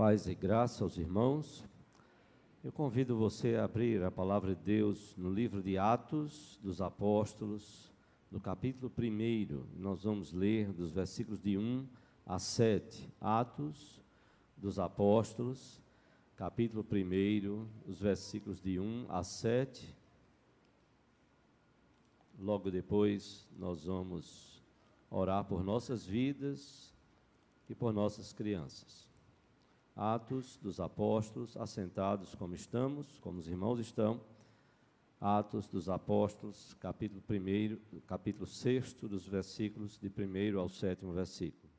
Paz e graça aos irmãos. Eu convido você a abrir a palavra de Deus no livro de Atos dos Apóstolos, no capítulo 1. Nós vamos ler dos versículos de 1 a 7. Atos dos Apóstolos, capítulo 1, os versículos de 1 a 7. Logo depois, nós vamos orar por nossas vidas e por nossas crianças. Atos dos Apóstolos, assentados como estamos, como os irmãos estão. Atos dos Apóstolos, capítulo 1, capítulo 6, dos versículos de 1 ao 7 versículo.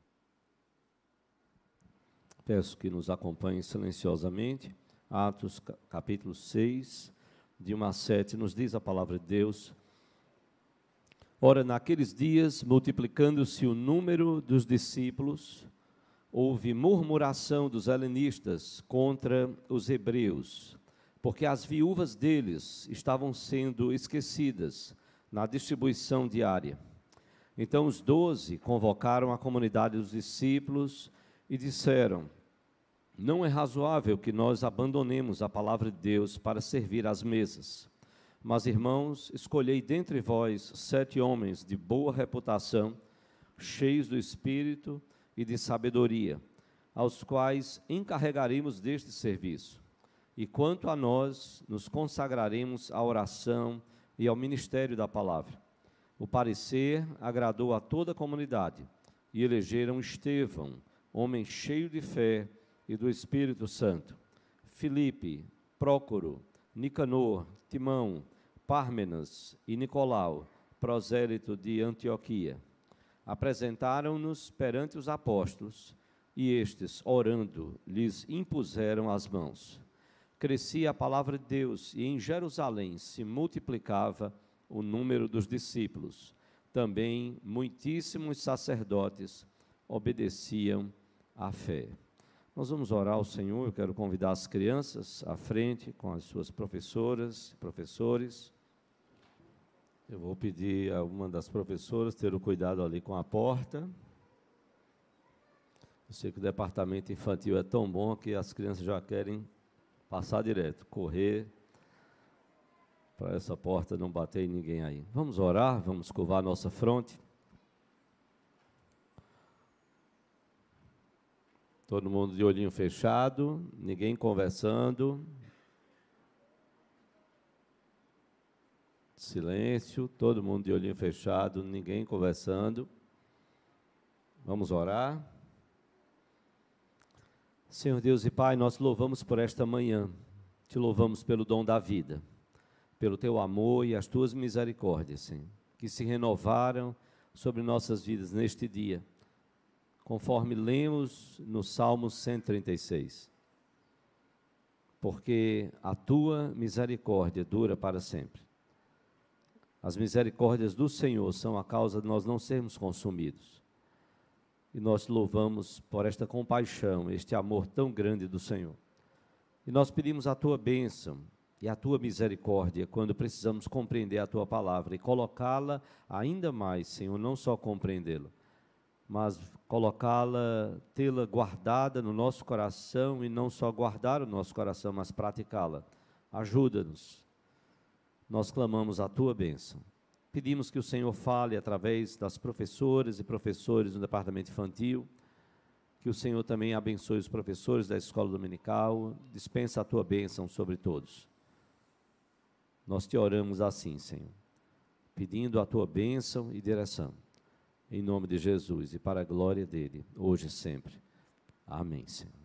Peço que nos acompanhem silenciosamente. Atos, capítulo 6, de 1 a 7, nos diz a palavra de Deus. Ora, naqueles dias, multiplicando-se o número dos discípulos, houve murmuração dos helenistas contra os hebreus, porque as viúvas deles estavam sendo esquecidas na distribuição diária. Então os doze convocaram a comunidade dos discípulos e disseram: Não é razoável que nós abandonemos a palavra de Deus para servir às mesas. Mas, irmãos, escolhei dentre vós sete homens de boa reputação, cheios do Espírito e de sabedoria, aos quais encarregaremos deste serviço. E quanto a nós, nos consagraremos à oração e ao ministério da palavra. O parecer agradou a toda a comunidade e elegeram Estevão, homem cheio de fé e do Espírito Santo, Filipe, Prócoro, Nicanor, Timão, Pármenas e Nicolau, prosélito de Antioquia apresentaram-nos perante os apóstolos, e estes, orando, lhes impuseram as mãos. Crescia a palavra de Deus, e em Jerusalém se multiplicava o número dos discípulos. Também muitíssimos sacerdotes obedeciam à fé. Nós vamos orar ao Senhor. Eu quero convidar as crianças à frente com as suas professoras professores. Eu vou pedir a uma das professoras ter o cuidado ali com a porta. Eu sei que o departamento infantil é tão bom que as crianças já querem passar direto, correr para essa porta não bater em ninguém aí. Vamos orar, vamos curvar nossa fronte. Todo mundo de olhinho fechado, ninguém conversando, Silêncio, todo mundo de olhinho fechado, ninguém conversando. Vamos orar. Senhor Deus e Pai, nós louvamos por esta manhã, te louvamos pelo dom da vida, pelo teu amor e as tuas misericórdias, Senhor, que se renovaram sobre nossas vidas neste dia, conforme lemos no Salmo 136. Porque a tua misericórdia dura para sempre. As misericórdias do Senhor são a causa de nós não sermos consumidos. E nós louvamos por esta compaixão, este amor tão grande do Senhor. E nós pedimos a tua bênção e a tua misericórdia quando precisamos compreender a tua palavra e colocá-la ainda mais, Senhor, não só compreendê-la, mas colocá-la, tê-la guardada no nosso coração e não só guardar o nosso coração, mas praticá-la. Ajuda-nos nós clamamos a tua bênção. Pedimos que o Senhor fale através das professoras e professores do departamento infantil, que o Senhor também abençoe os professores da escola dominical, dispensa a tua bênção sobre todos. Nós te oramos assim, Senhor, pedindo a tua bênção e direção, em nome de Jesus e para a glória dele, hoje e sempre. Amém, Senhor.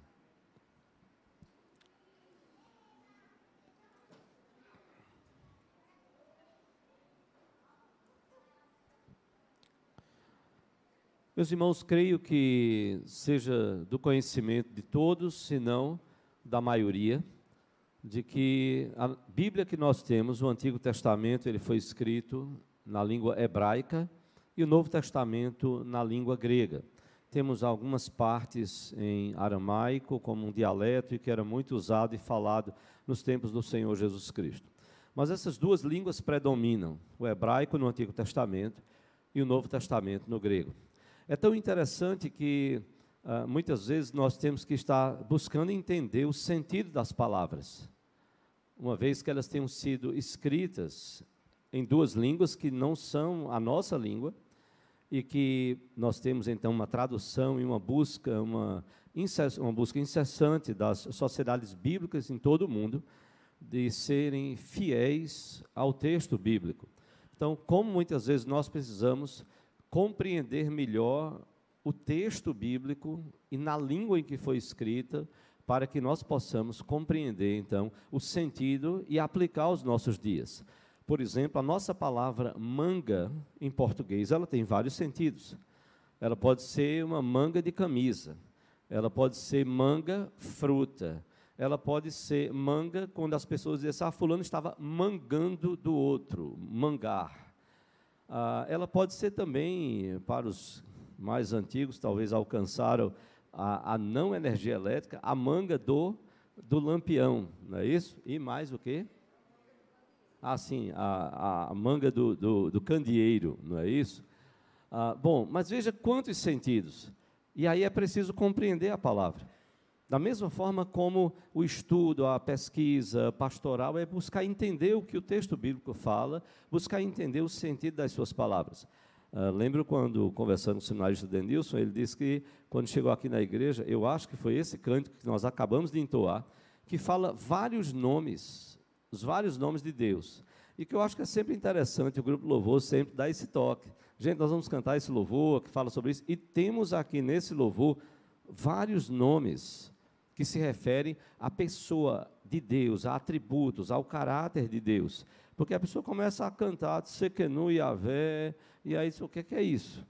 Meus irmãos, creio que seja do conhecimento de todos, se não da maioria, de que a Bíblia que nós temos, o Antigo Testamento, ele foi escrito na língua hebraica e o Novo Testamento na língua grega. Temos algumas partes em aramaico, como um dialeto, e que era muito usado e falado nos tempos do Senhor Jesus Cristo. Mas essas duas línguas predominam, o hebraico no Antigo Testamento e o Novo Testamento no grego. É tão interessante que uh, muitas vezes nós temos que estar buscando entender o sentido das palavras, uma vez que elas tenham sido escritas em duas línguas que não são a nossa língua e que nós temos então uma tradução e uma busca, uma, uma busca incessante das sociedades bíblicas em todo o mundo de serem fiéis ao texto bíblico. Então, como muitas vezes nós precisamos compreender melhor o texto bíblico e na língua em que foi escrita, para que nós possamos compreender então o sentido e aplicar aos nossos dias. Por exemplo, a nossa palavra manga em português, ela tem vários sentidos. Ela pode ser uma manga de camisa, ela pode ser manga fruta, ela pode ser manga quando as pessoas dizem, ah, fulano estava mangando do outro, mangar. Ah, ela pode ser também, para os mais antigos, talvez alcançaram a, a não energia elétrica, a manga do, do lampião, não é isso? E mais o quê? Ah, sim, a, a manga do, do, do candeeiro, não é isso? Ah, bom, mas veja quantos sentidos. E aí é preciso compreender a palavra. Da mesma forma como o estudo, a pesquisa pastoral é buscar entender o que o texto bíblico fala, buscar entender o sentido das suas palavras. Uh, lembro quando, conversando com o seminarista Denilson, ele disse que, quando chegou aqui na igreja, eu acho que foi esse cântico que nós acabamos de entoar, que fala vários nomes, os vários nomes de Deus. E que eu acho que é sempre interessante, o grupo Louvor sempre dá esse toque. Gente, nós vamos cantar esse louvor que fala sobre isso, e temos aqui nesse louvor vários nomes que se referem à pessoa de Deus, a atributos, ao caráter de Deus. Porque a pessoa começa a cantar Sekenu Yahvé, e aí o que, que é isso?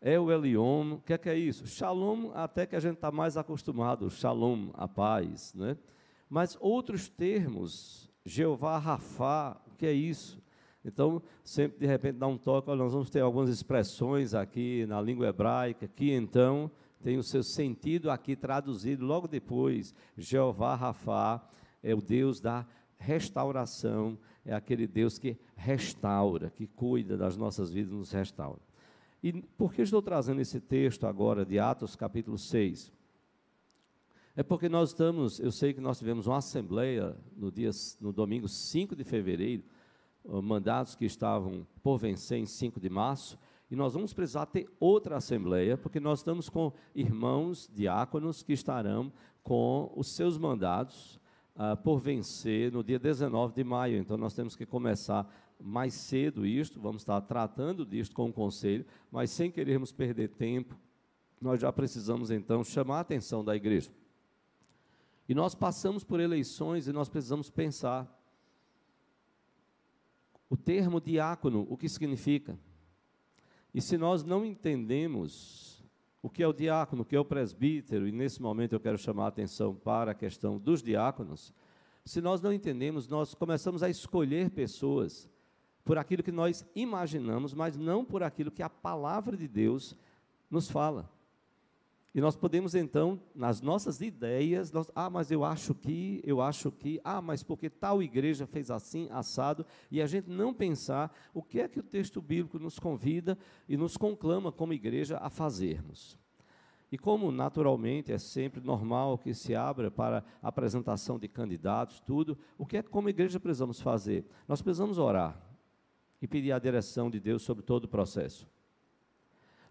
É o Eliom, o que, que é isso? Shalom, até que a gente está mais acostumado, Shalom, a paz, né? Mas outros termos, Jeová Rafá, o que é isso? Então, sempre de repente dá um toque, olha, nós vamos ter algumas expressões aqui na língua hebraica, que então tem o seu sentido aqui traduzido logo depois. Jeová Rafá é o Deus da restauração, é aquele Deus que restaura, que cuida das nossas vidas, nos restaura. E por que estou trazendo esse texto agora de Atos capítulo 6? É porque nós estamos, eu sei que nós tivemos uma assembleia no dia no domingo 5 de fevereiro, mandados que estavam por vencer em 5 de março, e nós vamos precisar ter outra assembleia, porque nós estamos com irmãos diáconos que estarão com os seus mandados ah, por vencer no dia 19 de maio. Então nós temos que começar mais cedo isto, vamos estar tratando disto com o conselho, mas sem querermos perder tempo, nós já precisamos então chamar a atenção da igreja. E nós passamos por eleições e nós precisamos pensar. O termo diácono, o que significa? E se nós não entendemos o que é o diácono, o que é o presbítero, e nesse momento eu quero chamar a atenção para a questão dos diáconos, se nós não entendemos, nós começamos a escolher pessoas por aquilo que nós imaginamos, mas não por aquilo que a palavra de Deus nos fala. E nós podemos então, nas nossas ideias, nós, ah, mas eu acho que, eu acho que, ah, mas porque tal igreja fez assim, assado, e a gente não pensar o que é que o texto bíblico nos convida e nos conclama como igreja a fazermos. E como naturalmente é sempre normal que se abra para apresentação de candidatos, tudo, o que é que como igreja precisamos fazer? Nós precisamos orar e pedir a direção de Deus sobre todo o processo.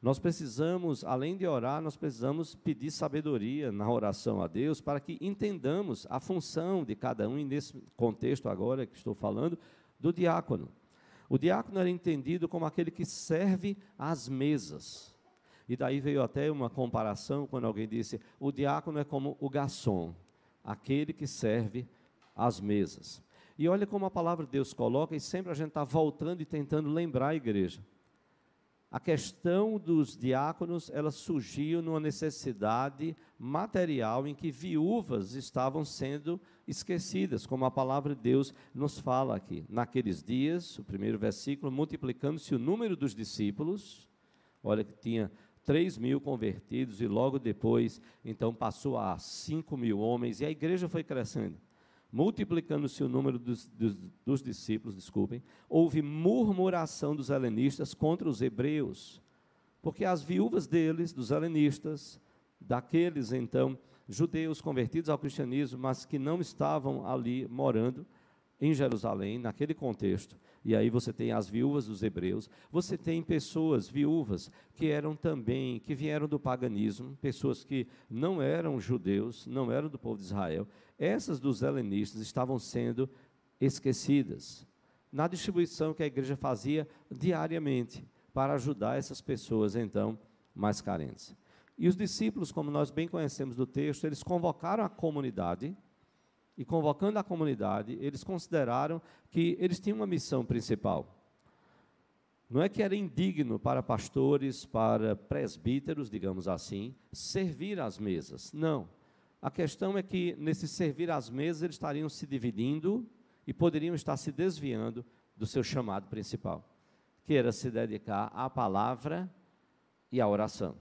Nós precisamos, além de orar, nós precisamos pedir sabedoria na oração a Deus para que entendamos a função de cada um, e nesse contexto agora que estou falando, do diácono. O diácono era entendido como aquele que serve às mesas. E daí veio até uma comparação quando alguém disse: o diácono é como o garçom, aquele que serve às mesas. E olha como a palavra de Deus coloca, e sempre a gente está voltando e tentando lembrar a igreja a questão dos diáconos, ela surgiu numa necessidade material em que viúvas estavam sendo esquecidas, como a palavra de Deus nos fala aqui. Naqueles dias, o primeiro versículo, multiplicando-se o número dos discípulos, olha que tinha 3 mil convertidos e logo depois, então passou a 5 mil homens e a igreja foi crescendo multiplicando-se o número dos, dos, dos, discípulos, desculpem, houve murmuração dos helenistas contra os hebreus, porque as viúvas deles, dos helenistas, daqueles então judeus convertidos ao cristianismo, mas que não estavam ali morando em Jerusalém, naquele contexto. E aí você tem as viúvas dos hebreus, você tem pessoas viúvas que eram também, que vieram do paganismo, pessoas que não eram judeus, não eram do povo de Israel. Essas dos helenistas estavam sendo esquecidas na distribuição que a igreja fazia diariamente para ajudar essas pessoas então mais carentes. E os discípulos, como nós bem conhecemos do texto, eles convocaram a comunidade e convocando a comunidade, eles consideraram que eles tinham uma missão principal. Não é que era indigno para pastores, para presbíteros, digamos assim, servir às mesas. Não. A questão é que, nesse servir às mesas, eles estariam se dividindo e poderiam estar se desviando do seu chamado principal, que era se dedicar à palavra e à oração.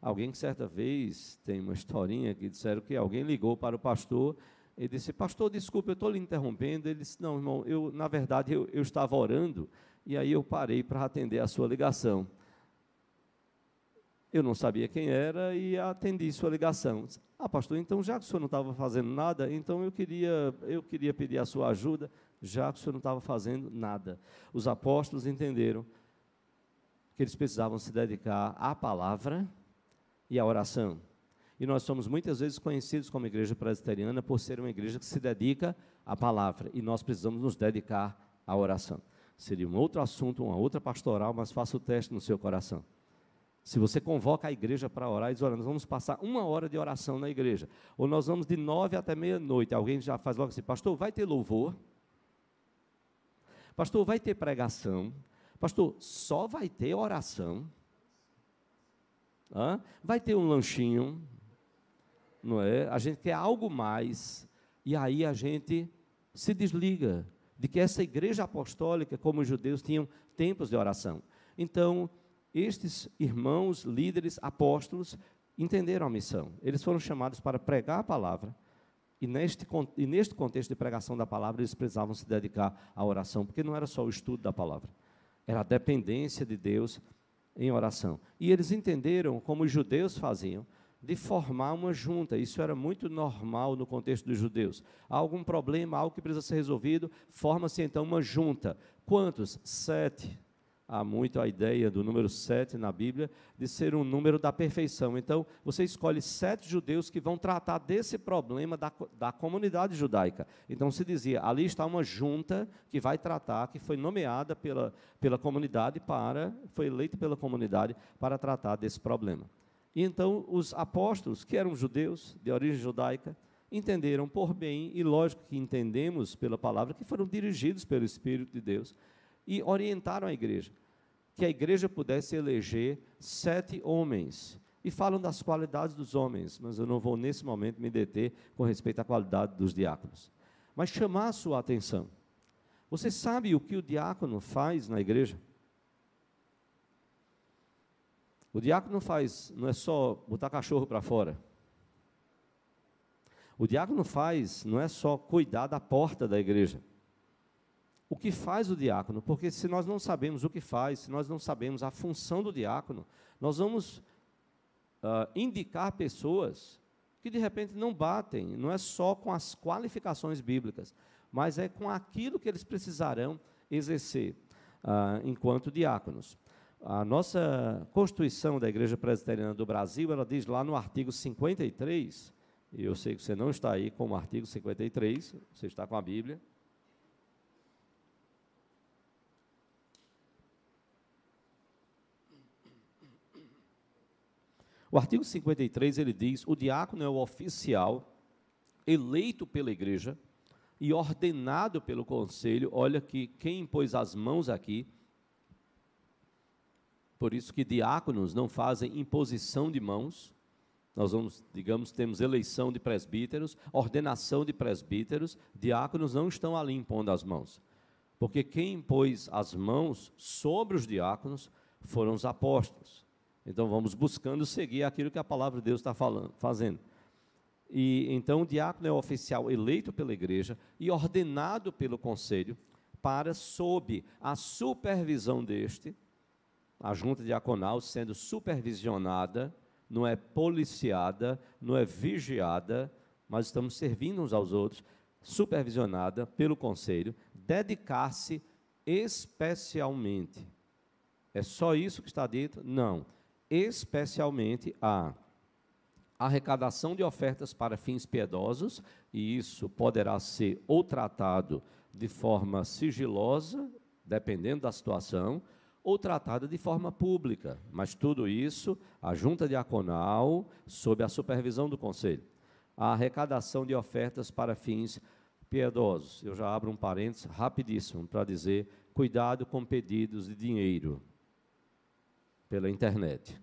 Alguém que certa vez, tem uma historinha que disseram que alguém ligou para o pastor ele disse, pastor, desculpe, eu estou lhe interrompendo. Ele disse, não, irmão, eu, na verdade, eu, eu estava orando, e aí eu parei para atender a sua ligação. Eu não sabia quem era e atendi sua ligação. Ah, pastor, então já que o senhor não estava fazendo nada, então eu queria, eu queria pedir a sua ajuda, já que o senhor não estava fazendo nada. Os apóstolos entenderam que eles precisavam se dedicar à palavra e à oração. E nós somos muitas vezes conhecidos como igreja presbiteriana por ser uma igreja que se dedica à palavra. E nós precisamos nos dedicar à oração. Seria um outro assunto, uma outra pastoral, mas faça o teste no seu coração. Se você convoca a igreja para orar diz, olha, nós vamos passar uma hora de oração na igreja. Ou nós vamos de nove até meia-noite. Alguém já faz logo assim, pastor, vai ter louvor? Pastor, vai ter pregação? Pastor, só vai ter oração? Hã? Vai ter um lanchinho? Não é? A gente quer algo mais e aí a gente se desliga de que essa igreja apostólica, como os judeus, tinham tempos de oração. Então, estes irmãos, líderes, apóstolos, entenderam a missão. Eles foram chamados para pregar a palavra, e neste, e neste contexto de pregação da palavra, eles precisavam se dedicar à oração, porque não era só o estudo da palavra, era a dependência de Deus em oração. E eles entenderam como os judeus faziam, de formar uma junta. Isso era muito normal no contexto dos judeus. Há algum problema, algo que precisa ser resolvido, forma-se então uma junta. Quantos? Sete. Há muito a ideia do número sete na Bíblia de ser um número da perfeição. Então, você escolhe sete judeus que vão tratar desse problema da, da comunidade judaica. Então, se dizia, ali está uma junta que vai tratar, que foi nomeada pela, pela comunidade para, foi eleita pela comunidade para tratar desse problema. E então os apóstolos, que eram judeus, de origem judaica, entenderam por bem, e lógico que entendemos pela palavra, que foram dirigidos pelo Espírito de Deus, e orientaram a igreja, que a igreja pudesse eleger sete homens. E falam das qualidades dos homens, mas eu não vou nesse momento me deter com respeito à qualidade dos diáconos. Mas chamar a sua atenção. Você sabe o que o diácono faz na igreja? O diácono não faz, não é só botar cachorro para fora. O diácono faz, não é só cuidar da porta da igreja. O que faz o diácono? Porque se nós não sabemos o que faz, se nós não sabemos a função do diácono, nós vamos uh, indicar pessoas que de repente não batem, não é só com as qualificações bíblicas, mas é com aquilo que eles precisarão exercer uh, enquanto diáconos. A nossa Constituição da Igreja Presbiteriana do Brasil, ela diz lá no artigo 53, e eu sei que você não está aí com o artigo 53, você está com a Bíblia. O artigo 53 ele diz: o diácono é o oficial eleito pela igreja e ordenado pelo conselho. Olha que quem pôs as mãos aqui por isso que diáconos não fazem imposição de mãos. Nós vamos, digamos, temos eleição de presbíteros, ordenação de presbíteros, diáconos não estão ali impondo as mãos. Porque quem impôs as mãos sobre os diáconos foram os apóstolos. Então vamos buscando seguir aquilo que a palavra de Deus está falando, fazendo. E então o diácono é o oficial eleito pela igreja e ordenado pelo conselho para sob a supervisão deste a junta diaconal sendo supervisionada não é policiada, não é vigiada, mas estamos servindo uns aos outros, supervisionada pelo conselho, dedicar-se especialmente. É só isso que está dito? Não. Especialmente a arrecadação de ofertas para fins piedosos, e isso poderá ser ou tratado de forma sigilosa, dependendo da situação, ou tratado de forma pública. Mas tudo isso, a junta diaconal, sob a supervisão do conselho. A arrecadação de ofertas para fins piedosos. Eu já abro um parênteses rapidíssimo para dizer: cuidado com pedidos de dinheiro pela internet.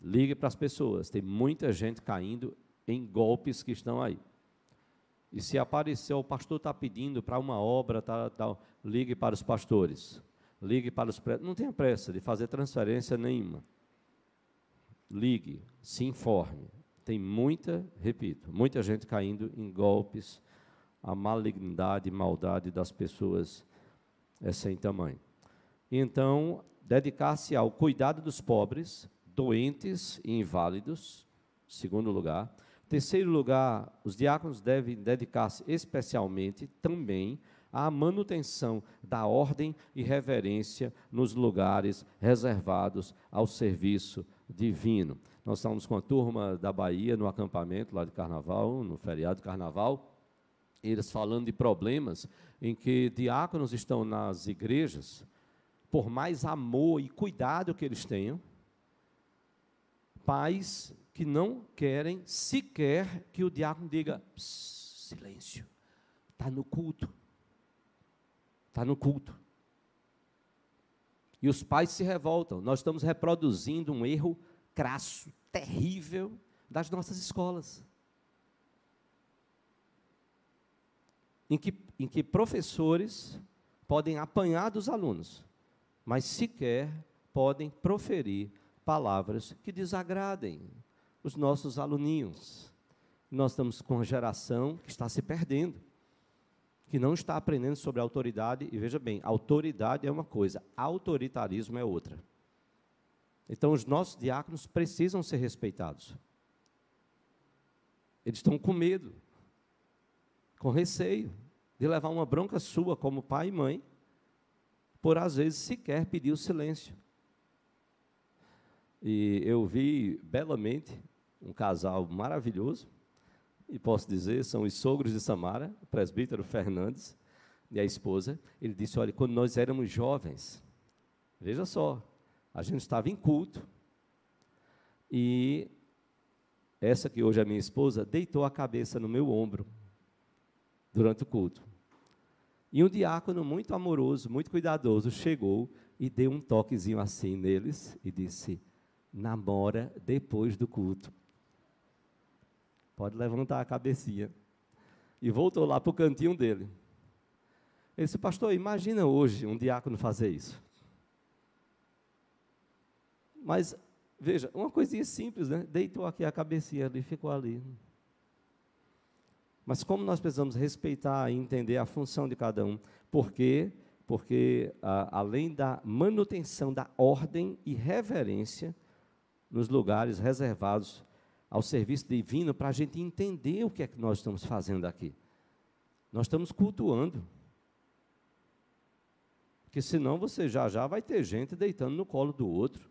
Ligue para as pessoas, tem muita gente caindo em golpes que estão aí. E se aparecer, o pastor está pedindo para uma obra, tá, tá, ligue para os pastores. Ligue para os. Não tenha pressa de fazer transferência nenhuma. Ligue, se informe. Tem muita, repito, muita gente caindo em golpes. A malignidade e maldade das pessoas é sem tamanho. Então, dedicar-se ao cuidado dos pobres, doentes e inválidos, segundo lugar. Terceiro lugar, os diáconos devem dedicar-se especialmente também à manutenção da ordem e reverência nos lugares reservados ao serviço divino. Nós estamos com a turma da Bahia no acampamento lá de carnaval, no feriado de carnaval, eles falando de problemas em que diáconos estão nas igrejas, por mais amor e cuidado que eles tenham, pais que não querem sequer que o diácono diga silêncio, está no culto. Está no culto. E os pais se revoltam. Nós estamos reproduzindo um erro crasso, terrível das nossas escolas. Em que, em que professores podem apanhar dos alunos, mas sequer podem proferir palavras que desagradem os nossos aluninhos. Nós estamos com uma geração que está se perdendo, que não está aprendendo sobre autoridade, e veja bem, autoridade é uma coisa, autoritarismo é outra. Então, os nossos diáconos precisam ser respeitados. Eles estão com medo, com receio de levar uma bronca sua como pai e mãe, por às vezes sequer pedir o silêncio. E eu vi belamente um casal maravilhoso, e posso dizer, são os sogros de Samara, o presbítero Fernandes e a esposa. Ele disse: Olha, quando nós éramos jovens, veja só, a gente estava em culto, e essa que hoje é minha esposa deitou a cabeça no meu ombro durante o culto. E um diácono muito amoroso, muito cuidadoso, chegou e deu um toquezinho assim neles e disse: namora depois do culto. Pode levantar a cabecinha. E voltou lá para o cantinho dele. Ele disse, pastor, imagina hoje um diácono fazer isso. Mas, veja, uma coisinha simples, né? Deitou aqui a cabecinha ali, ficou ali. Mas como nós precisamos respeitar e entender a função de cada um? Por quê? Porque, a, além da manutenção da ordem e reverência, nos lugares reservados ao serviço divino para a gente entender o que é que nós estamos fazendo aqui. Nós estamos cultuando. Porque senão você já já vai ter gente deitando no colo do outro.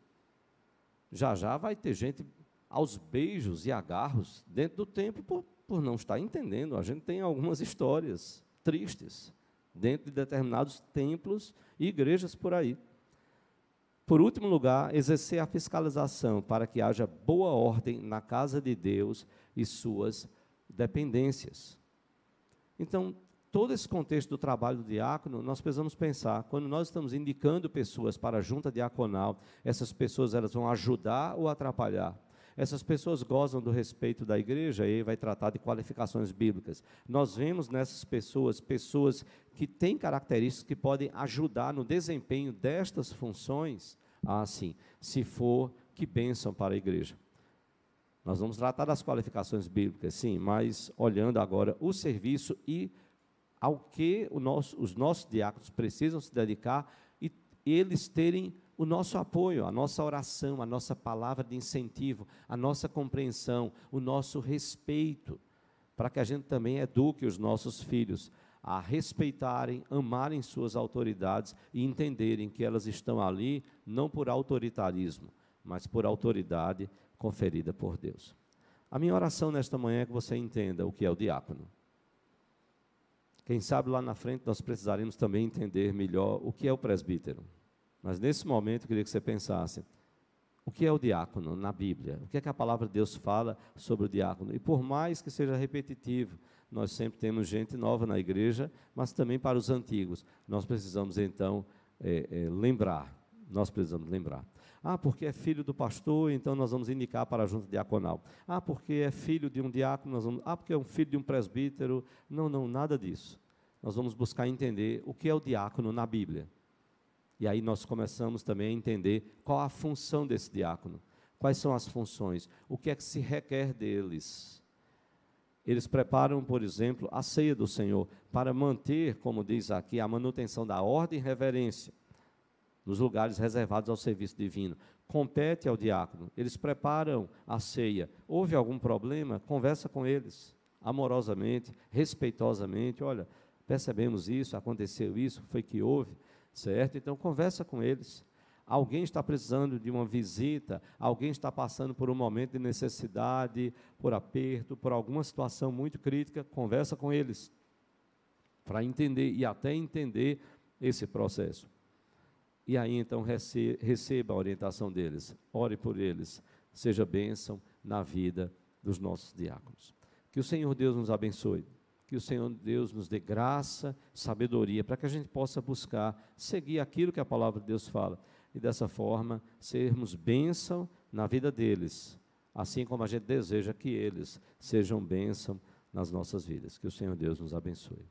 Já já vai ter gente aos beijos e agarros dentro do templo por, por não estar entendendo. A gente tem algumas histórias tristes dentro de determinados templos e igrejas por aí. Por último lugar, exercer a fiscalização para que haja boa ordem na casa de Deus e suas dependências. Então, todo esse contexto do trabalho do diácono, nós precisamos pensar, quando nós estamos indicando pessoas para a junta diaconal, essas pessoas elas vão ajudar ou atrapalhar? Essas pessoas gozam do respeito da igreja e vai tratar de qualificações bíblicas. Nós vemos nessas pessoas pessoas que têm características que podem ajudar no desempenho destas funções. Assim, se for que bênção para a igreja. Nós vamos tratar das qualificações bíblicas, sim, mas olhando agora o serviço e ao que nosso, os nossos diáconos precisam se dedicar e eles terem o nosso apoio, a nossa oração, a nossa palavra de incentivo, a nossa compreensão, o nosso respeito, para que a gente também eduque os nossos filhos a respeitarem, amarem suas autoridades e entenderem que elas estão ali não por autoritarismo, mas por autoridade conferida por Deus. A minha oração nesta manhã é que você entenda o que é o diácono. Quem sabe lá na frente nós precisaremos também entender melhor o que é o presbítero. Mas nesse momento eu queria que você pensasse: o que é o diácono na Bíblia? O que é que a palavra de Deus fala sobre o diácono? E por mais que seja repetitivo, nós sempre temos gente nova na igreja, mas também para os antigos. Nós precisamos então é, é, lembrar. Nós precisamos lembrar. Ah, porque é filho do pastor, então nós vamos indicar para a junta diaconal. Ah, porque é filho de um diácono, nós vamos. Ah, porque é um filho de um presbítero. Não, não, nada disso. Nós vamos buscar entender o que é o diácono na Bíblia. E aí nós começamos também a entender qual a função desse diácono. Quais são as funções? O que é que se requer deles? Eles preparam, por exemplo, a ceia do Senhor para manter, como diz aqui, a manutenção da ordem e reverência nos lugares reservados ao serviço divino. Compete ao diácono. Eles preparam a ceia. Houve algum problema? Conversa com eles, amorosamente, respeitosamente. Olha, percebemos isso, aconteceu isso, foi que houve, certo? Então, conversa com eles. Alguém está precisando de uma visita, alguém está passando por um momento de necessidade, por aperto, por alguma situação muito crítica, conversa com eles para entender e até entender esse processo. E aí então receba a orientação deles, ore por eles, seja bênção na vida dos nossos diáconos. Que o Senhor Deus nos abençoe, que o Senhor Deus nos dê graça, sabedoria, para que a gente possa buscar seguir aquilo que a palavra de Deus fala e dessa forma sermos bênção na vida deles, assim como a gente deseja que eles sejam bênção nas nossas vidas. Que o Senhor Deus nos abençoe.